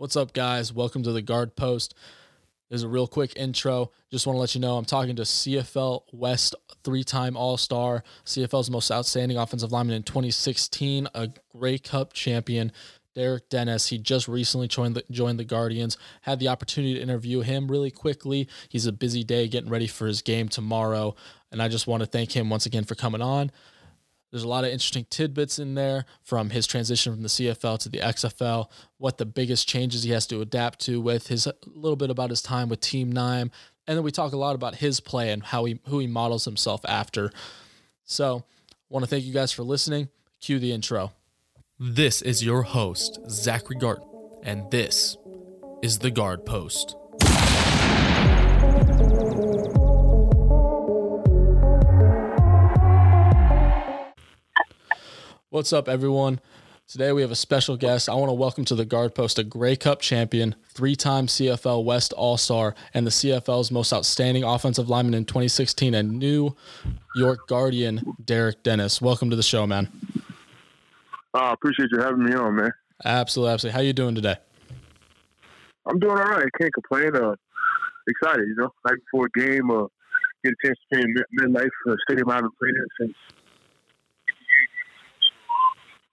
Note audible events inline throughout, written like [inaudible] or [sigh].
What's up, guys? Welcome to the Guard Post. There's a real quick intro. Just want to let you know I'm talking to CFL West three time All Star, CFL's most outstanding offensive lineman in 2016, a Grey Cup champion, Derek Dennis. He just recently joined the, joined the Guardians. Had the opportunity to interview him really quickly. He's a busy day getting ready for his game tomorrow. And I just want to thank him once again for coming on. There's a lot of interesting tidbits in there from his transition from the CFL to the XFL, what the biggest changes he has to adapt to with his a little bit about his time with Team Nine, and then we talk a lot about his play and how he who he models himself after. So, want to thank you guys for listening. Cue the intro. This is your host, Zachary Garten, and this is the Guard Post. What's up, everyone? Today we have a special guest. I want to welcome to the Guard Post a Grey Cup champion, three time CFL West All Star, and the CFL's most outstanding offensive lineman in 2016, and New York Guardian, Derek Dennis. Welcome to the show, man. I uh, appreciate you having me on, man. Absolutely, absolutely. How you doing today? I'm doing all right. Can't complain. Uh, excited, you know. Night before a game, uh, get a chance to play in MetLife uh, Stadium. I haven't played it since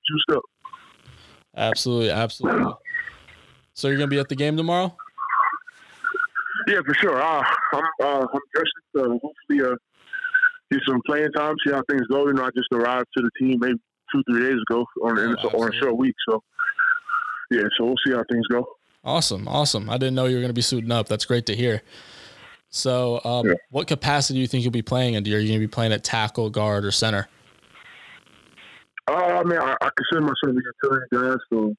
juiced up. Absolutely, absolutely. So you're gonna be at the game tomorrow? Yeah, for sure. Uh, I'm uh, I'm dressed to hopefully uh, get some playing time, see how things go. You know, I just arrived to the team maybe two three days ago on oh, on a short week, so yeah. So we'll see how things go. Awesome, awesome. I didn't know you were gonna be suiting up. That's great to hear. So, um, yeah. what capacity do you think you'll be playing in? Are you going to be playing at tackle, guard, or center? Uh, I mean, I, I consider myself a utility guy, so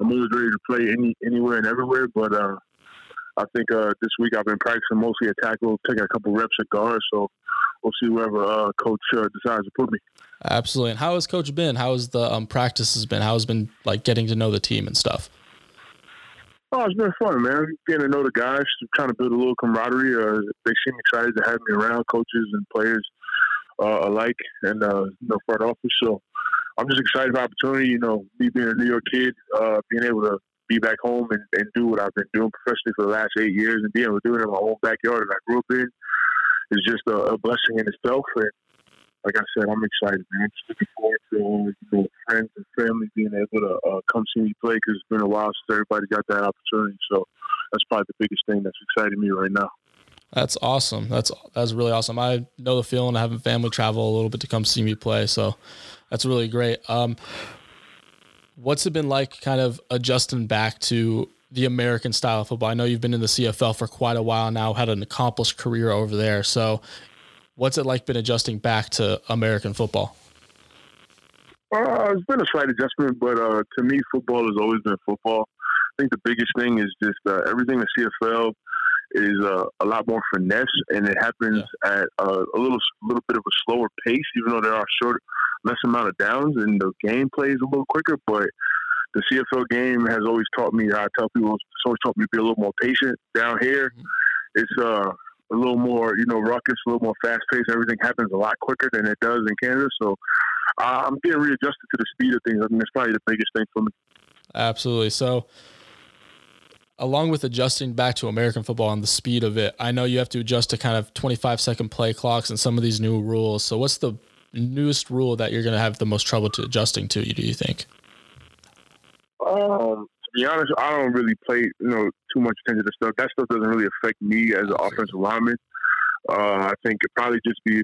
I'm always ready to play any anywhere and everywhere. But uh, I think uh, this week I've been practicing mostly at tackle, taking a couple reps at guard. So we'll see wherever uh, coach uh, decides to put me. Absolutely. And how has coach been? How has the um, practices been? How has been like getting to know the team and stuff? Oh, it's been fun, man. Getting to know the guys, trying to build a little camaraderie. Uh, they seem excited to have me around, coaches and players uh, alike, and uh, you know, front office. So I'm just excited the opportunity. You know, me being a New York kid, uh, being able to be back home and, and do what I've been doing professionally for the last eight years, and being able to do it in my own backyard that I grew up in, is just a, a blessing in itself. And like I said, I'm excited, man. Just looking forward to you know, friends and family being able to uh, come see me play because it's been a while since everybody got that opportunity. So that's probably the biggest thing that's exciting me right now. That's awesome. That's that's really awesome. I know the feeling of having family travel a little bit to come see me play. So that's really great. Um, what's it been like, kind of adjusting back to the American style of football? I know you've been in the CFL for quite a while now, had an accomplished career over there. So, what's it like been adjusting back to American football? Uh, it's been a slight adjustment, but uh, to me, football has always been football. I think the biggest thing is just uh, everything the CFL is uh, a lot more finesse, and it happens yeah. at a little little bit of a slower pace, even though there are short less amount of downs, and the game plays a little quicker. But the CFL game has always taught me. I tell people it's always taught me to be a little more patient. Down here, mm-hmm. it's uh, a little more, you know, ruckus, a little more fast paced. Everything happens a lot quicker than it does in Canada. So uh, I'm getting readjusted to the speed of things. I mean, it's probably the biggest thing for me. Absolutely. So along with adjusting back to American football and the speed of it, I know you have to adjust to kind of 25 second play clocks and some of these new rules. So, what's the newest rule that you're going to have the most trouble to adjusting to? You Do you think? Um, to be honest, I don't really play you know too much attention to stuff. That stuff doesn't really affect me as an offensive lineman. Uh, I think it probably just be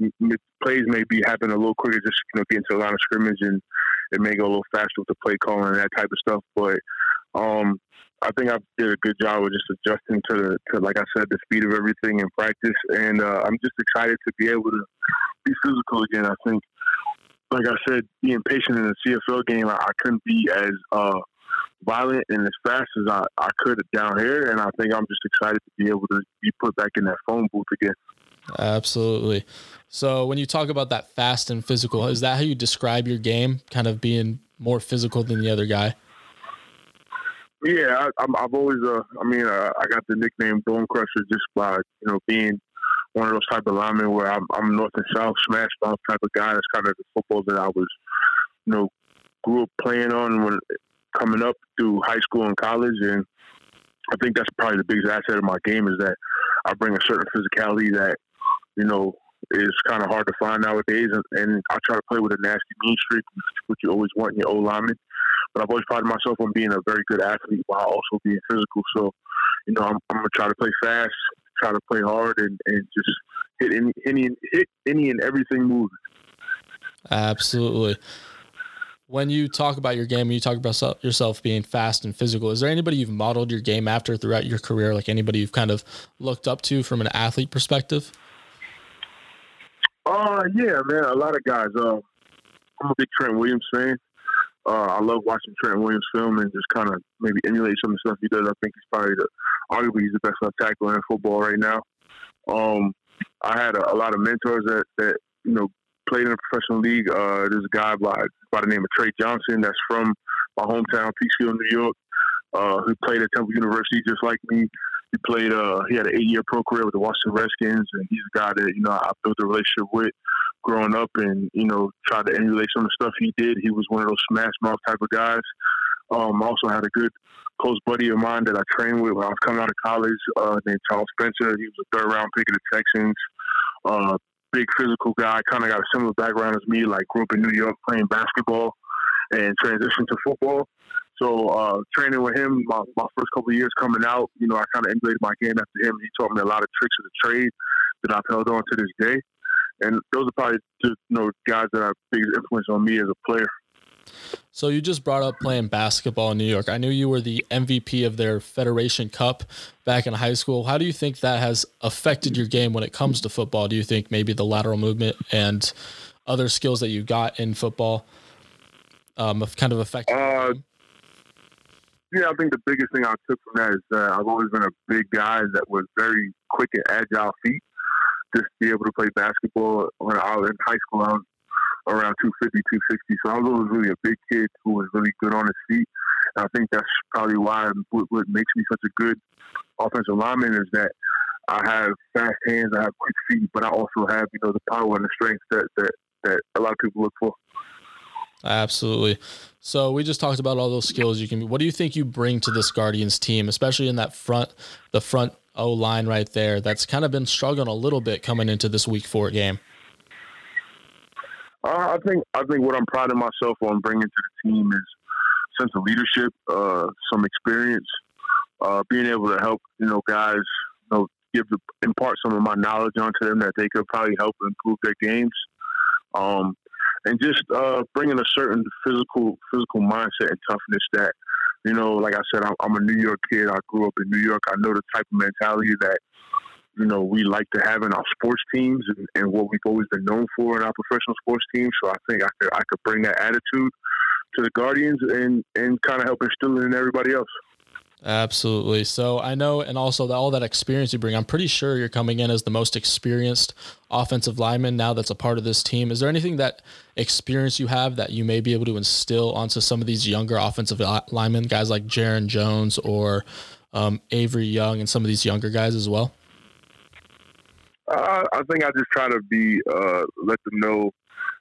plays may be happening a little quicker, just you know getting to a line of scrimmage and it may go a little faster with the play calling and that type of stuff. But um, I think I did a good job of just adjusting to the to like I said the speed of everything in practice, and uh, I'm just excited to be able to be physical again. I think, like I said, being patient in the CFL game, I, I couldn't be as uh, violent and as fast as I, I could down here, and I think I'm just excited to be able to be put back in that phone booth again. Absolutely. So when you talk about that fast and physical, is that how you describe your game? Kind of being more physical than the other guy? Yeah, I, have always, uh, I mean, uh, I got the nickname Bone Crusher just by you know being one of those type of linemen where I'm, I'm north and south smash mouth type of guy. That's kind of the football that I was, you know, grew up playing on when coming up through high school and college, and I think that's probably the biggest asset of my game is that I bring a certain physicality that you know is kind of hard to find nowadays, and, and I try to play with a nasty mean streak, which you always want in your O lineman. But I've always prided myself on being a very good athlete while also being physical. So, you know, I'm, I'm gonna try to play fast, try to play hard, and, and just hit any any hit any and everything moving. Absolutely. When you talk about your game, and you talk about yourself being fast and physical. Is there anybody you've modeled your game after throughout your career? Like anybody you've kind of looked up to from an athlete perspective? Uh, yeah, man. A lot of guys. Uh, I'm a big Trent Williams fan. Uh, I love watching Trent Williams film and just kind of maybe emulate some of the stuff he does. I think he's probably the arguably he's the best left tackle in football right now. Um, I had a, a, lot of mentors that that you know played in a professional league. Uh, there's a guy by by the name of Trey Johnson that's from my hometown, Peekskill, New York, uh, who played at Temple University just like me. He played. Uh, he had an eight-year pro career with the Washington Redskins, and he's a guy that you know I built a relationship with growing up, and you know tried to emulate some of the stuff he did. He was one of those smash mouth type of guys. Um, also had a good close buddy of mine that I trained with when I was coming out of college, uh, named Charles Spencer. He was a third round pick of the Texans. Uh, big physical guy, kind of got a similar background as me. Like grew up in New York playing basketball and transitioned to football. So uh, training with him, my, my first couple years coming out, you know, I kind of emulated my game after him. He taught me a lot of tricks of the trade that I've held on to this day. And those are probably just, you know guys that are biggest influence on me as a player. So you just brought up playing basketball in New York. I knew you were the MVP of their Federation Cup back in high school. How do you think that has affected your game when it comes to football? Do you think maybe the lateral movement and other skills that you got in football um, have kind of affected? Uh, yeah, I think the biggest thing I took from that is that I've always been a big guy that was very quick and agile feet. Just be able to play basketball when I was in high school, I was around 250, 260. So I was always really a big kid who was really good on his feet. And I think that's probably why what, what makes me such a good offensive lineman is that I have fast hands, I have quick feet, but I also have you know the power and the strength that that that a lot of people look for. Absolutely. So we just talked about all those skills you can. What do you think you bring to this Guardians team, especially in that front, the front O line right there? That's kind of been struggling a little bit coming into this Week Four game. Uh, I think I think what I'm proud of myself on bringing to the team is sense of leadership, uh, some experience, uh, being able to help you know guys, you know, give the, impart some of my knowledge onto them that they could probably help improve their games, um, and just uh, bringing a certain physical physical mindset and toughness that you know, like I said, I'm, I'm a New York kid. I grew up in New York. I know the type of mentality that you know, we like to have in our sports teams and, and, what we've always been known for in our professional sports teams. So I think I could I could bring that attitude to the Guardians and and kind of help instill it in everybody else. Absolutely. So I know, and also all that experience you bring, I'm pretty sure you're coming in as the most experienced offensive lineman now that's a part of this team. Is there anything that experience you have that you may be able to instill onto some of these younger offensive linemen, guys like Jarron Jones or um, Avery Young, and some of these younger guys as well? Uh, I think I just try to be uh, let them know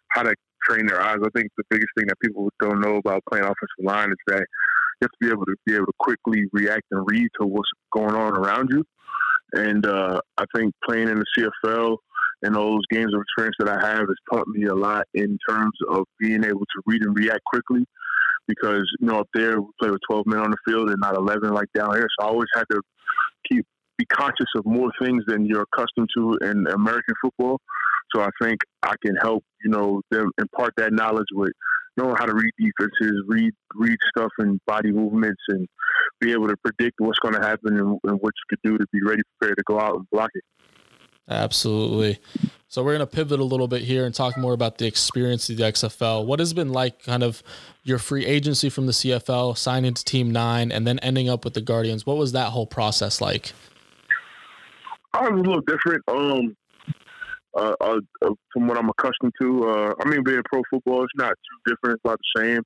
how to train their eyes. I think the biggest thing that people don't know about playing offensive line is that you have to be able to be able to quickly react and read to what's going on around you. And uh, I think playing in the CFL and all those games of experience that I have has taught me a lot in terms of being able to read and react quickly. Because you know up there we play with 12 men on the field and not 11 like down here, so I always had to keep be conscious of more things than you're accustomed to in American football. So I think I can help, you know, them impart that knowledge with knowing how to read defenses, read read stuff and body movements, and be able to predict what's going to happen and, and what you could do to be ready, prepared to go out and block it. Absolutely. So we're going to pivot a little bit here and talk more about the experience of the XFL. What has been like kind of your free agency from the CFL, signing to Team 9 and then ending up with the Guardians? What was that whole process like? I was a little different. Um, uh, uh, uh, from what I'm accustomed to. Uh, I mean, being pro football, it's not too different. It's about the same.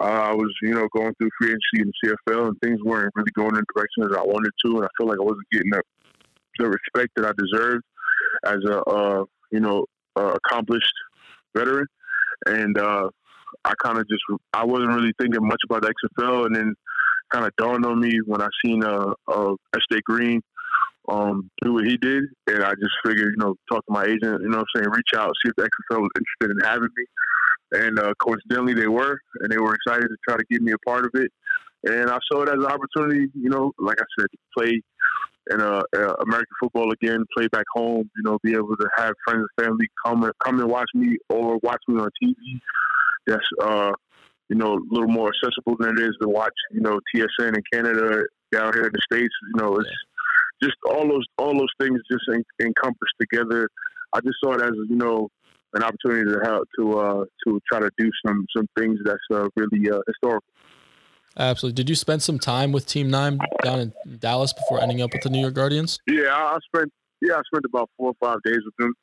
Uh, I was, you know, going through free agency in the CFL, and things weren't really going in the direction that I wanted to, and I felt like I wasn't getting the, the respect that I deserved as a, uh, you know, accomplished veteran. And I kind of just I wasn't really thinking much about the XFL, and then kind of dawned on me when I seen uh, uh. Green um, do what he did, and I just figured, you know, talk to my agent, you know, I'm saying, reach out, see if the XFL was interested in having me, and uh, coincidentally they were, and they were excited to try to get me a part of it, and I saw it as an opportunity, you know, like I said, to play in uh, uh, American football again, play back home, you know, be able to have friends and family come and come and watch me or watch me on TV. That's uh, you know, a little more accessible than it is to watch, you know, TSN in Canada down here in the states. You know, it's just all those all those things just en- encompassed together. I just saw it as you know an opportunity to help to uh, to try to do some some things that's uh, really uh, historical. Absolutely. Did you spend some time with Team Nine down in Dallas before ending up with the New York Guardians? Yeah, I spent yeah I spent about four or five days with them.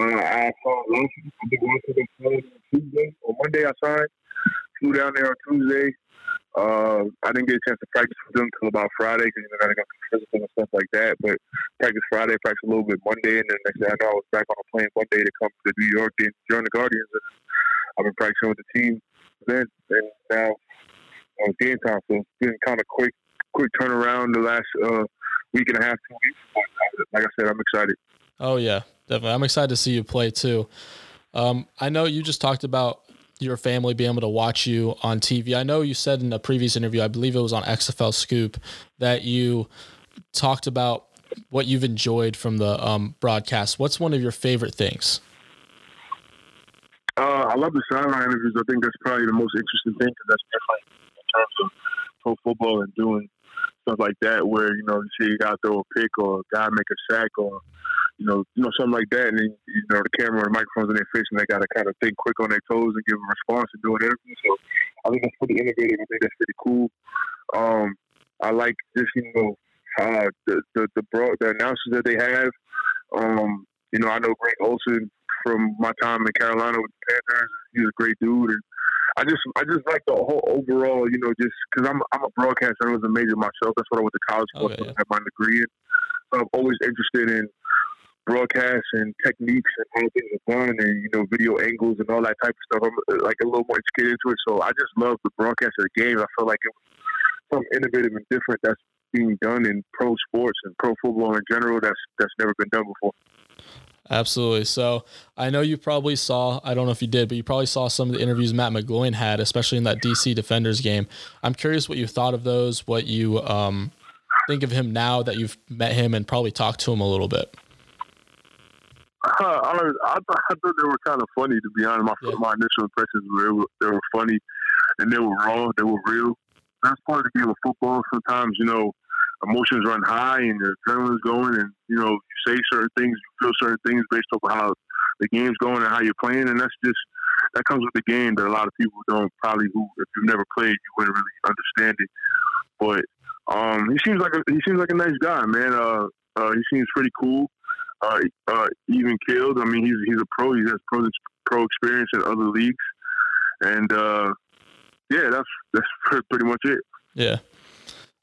Uh, I saw Washington. I think Washington on Tuesday or Monday. I signed. Flew down there on Tuesday. Uh, I didn't get a chance to practice with them until about Friday because you know got to go physical and stuff like that. But practice Friday, practice a little bit Monday, and then next day I know I was back on a plane Monday to come to New York and join the Guardians. And I've been practicing with the team then, and now on game time. So it's been kind of quick, quick turnaround the last uh, week and a half, two weeks. But uh, like I said, I'm excited. Oh yeah, definitely. I'm excited to see you play too. Um, I know you just talked about your family being able to watch you on TV. I know you said in a previous interview, I believe it was on XFL Scoop, that you talked about what you've enjoyed from the um, broadcast. What's one of your favorite things? Uh, I love the sideline interviews. I think that's probably the most interesting thing because that's different in terms of pro football and doing stuff like that, where you know you see a guy throw a pick or a guy make a sack or you know you know something like that, and then you know the camera and the microphones in their face, and they got to kind of think quick on their toes and give a response and do an interview. So I think that's pretty innovative. I think that's pretty cool. Um, I like just you know uh, the the the, broad, the announcers that they have. Um, you know, I know Greg Olsen from my time in Carolina with the Panthers. He's a great dude, and I just I just like the whole overall, you know, just because I'm I'm a broadcaster. I was a major myself. That's what I went to college for. Okay, yeah. I have my degree in. So I'm always interested in broadcasts and techniques and how things are done, and you know, video angles and all that type of stuff. I'm uh, like a little more interested into it. So I just love the broadcast of the game. I feel like it was something innovative and different that's being done in pro sports and pro football in general. That's that's never been done before. Absolutely. So I know you probably saw, I don't know if you did, but you probably saw some of the interviews Matt McGloin had, especially in that DC Defenders game. I'm curious what you thought of those, what you um, think of him now that you've met him and probably talked to him a little bit. Uh, I, I, thought, I thought they were kind of funny, to be honest. My, yeah. my initial impressions were they were funny and they were raw, they were real. That's part of the game of football. Sometimes, you know, emotions run high and your adrenaline's going, and you know you say certain things, you feel certain things based off how the game's going and how you're playing, and that's just that comes with the game that a lot of people don't probably who if you've never played you wouldn't really understand it. But um, he seems like a he seems like a nice guy, man. Uh, uh, he seems pretty cool. Uh, uh, even killed. I mean, he's he's a pro. He has pro pro experience in other leagues, and uh, yeah, that's that's [laughs] pretty much it. Yeah.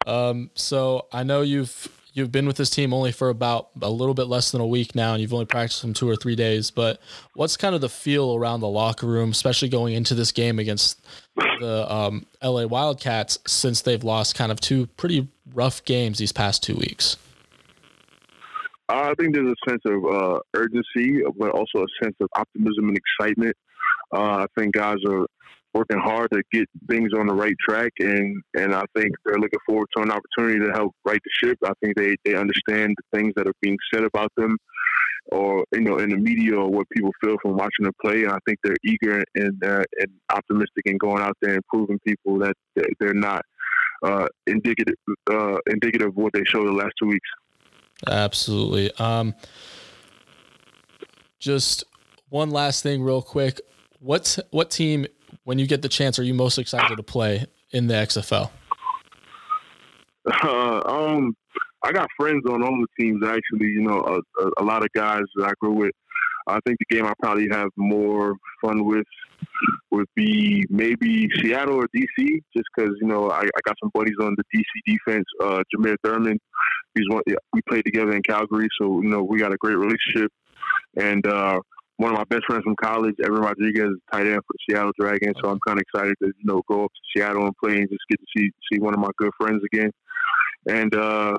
Um, so I know you've you've been with this team only for about a little bit less than a week now, and you've only practiced them two or three days. But what's kind of the feel around the locker room, especially going into this game against the um, LA Wildcats, since they've lost kind of two pretty rough games these past two weeks? I think there's a sense of uh, urgency, but also a sense of optimism and excitement. Uh, I think guys are working hard to get things on the right track, and and I think they're looking forward to an opportunity to help right the ship. I think they they understand the things that are being said about them, or you know, in the media, or what people feel from watching them play. And I think they're eager and uh, and optimistic in going out there and proving people that they're not uh, indicative uh, indicative of what they showed the last two weeks. Absolutely. Um, just one last thing, real quick. What's what team when you get the chance, are you most excited to play in the XFL? Uh, um, I got friends on all the teams. Actually, you know, a, a, lot of guys that I grew with. I think the game I probably have more fun with would be maybe Seattle or DC, just because you know I, I, got some buddies on the DC defense. Uh, Jameer Thurman, he's one. We played together in Calgary, so you know we got a great relationship. And uh, one of my best friends from college, Evan Rodriguez, is tight end for the Seattle Dragons. So I'm kind of excited to you know go up to Seattle and play and just get to see see one of my good friends again. And uh,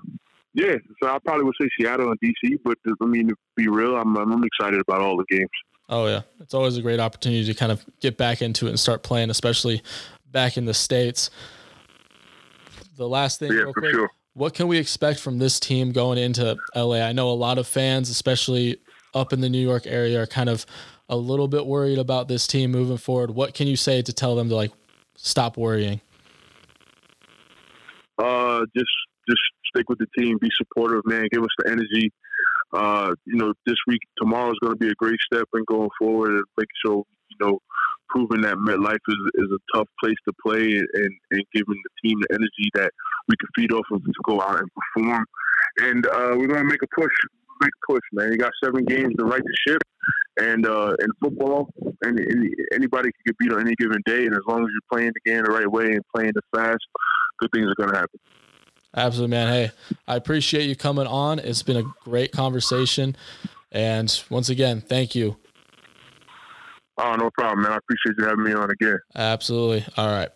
yeah, so I probably would say Seattle and DC, but I mean to be real, I'm I'm excited about all the games. Oh yeah, it's always a great opportunity to kind of get back into it and start playing, especially back in the states. The last thing, yeah, for quick, sure. What can we expect from this team going into LA? I know a lot of fans, especially up in the New York area, are kind of a little bit worried about this team moving forward. What can you say to tell them to like stop worrying? Uh, just just stick with the team, be supportive, man. Give us the energy. Uh, you know, this week, tomorrow is going to be a great step in going forward and making sure, you know, proving that MetLife is, is a tough place to play and, and giving the team the energy that we can feed off of to go out and perform. And uh, we're going to make a push, make a push, man. You got seven games to right the ship. And uh, in football, any, anybody can get beat on any given day. And as long as you're playing the game the right way and playing it fast, good things are going to happen. Absolutely, man. Hey, I appreciate you coming on. It's been a great conversation. And once again, thank you. Oh, no problem, man. I appreciate you having me on again. Absolutely. All right.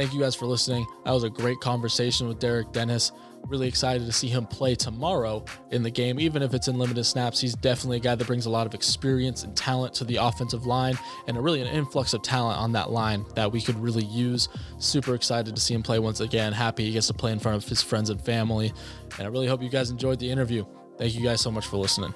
Thank you guys for listening. That was a great conversation with Derek Dennis. Really excited to see him play tomorrow in the game, even if it's in limited snaps. He's definitely a guy that brings a lot of experience and talent to the offensive line and a really an influx of talent on that line that we could really use. Super excited to see him play once again. Happy he gets to play in front of his friends and family. And I really hope you guys enjoyed the interview. Thank you guys so much for listening.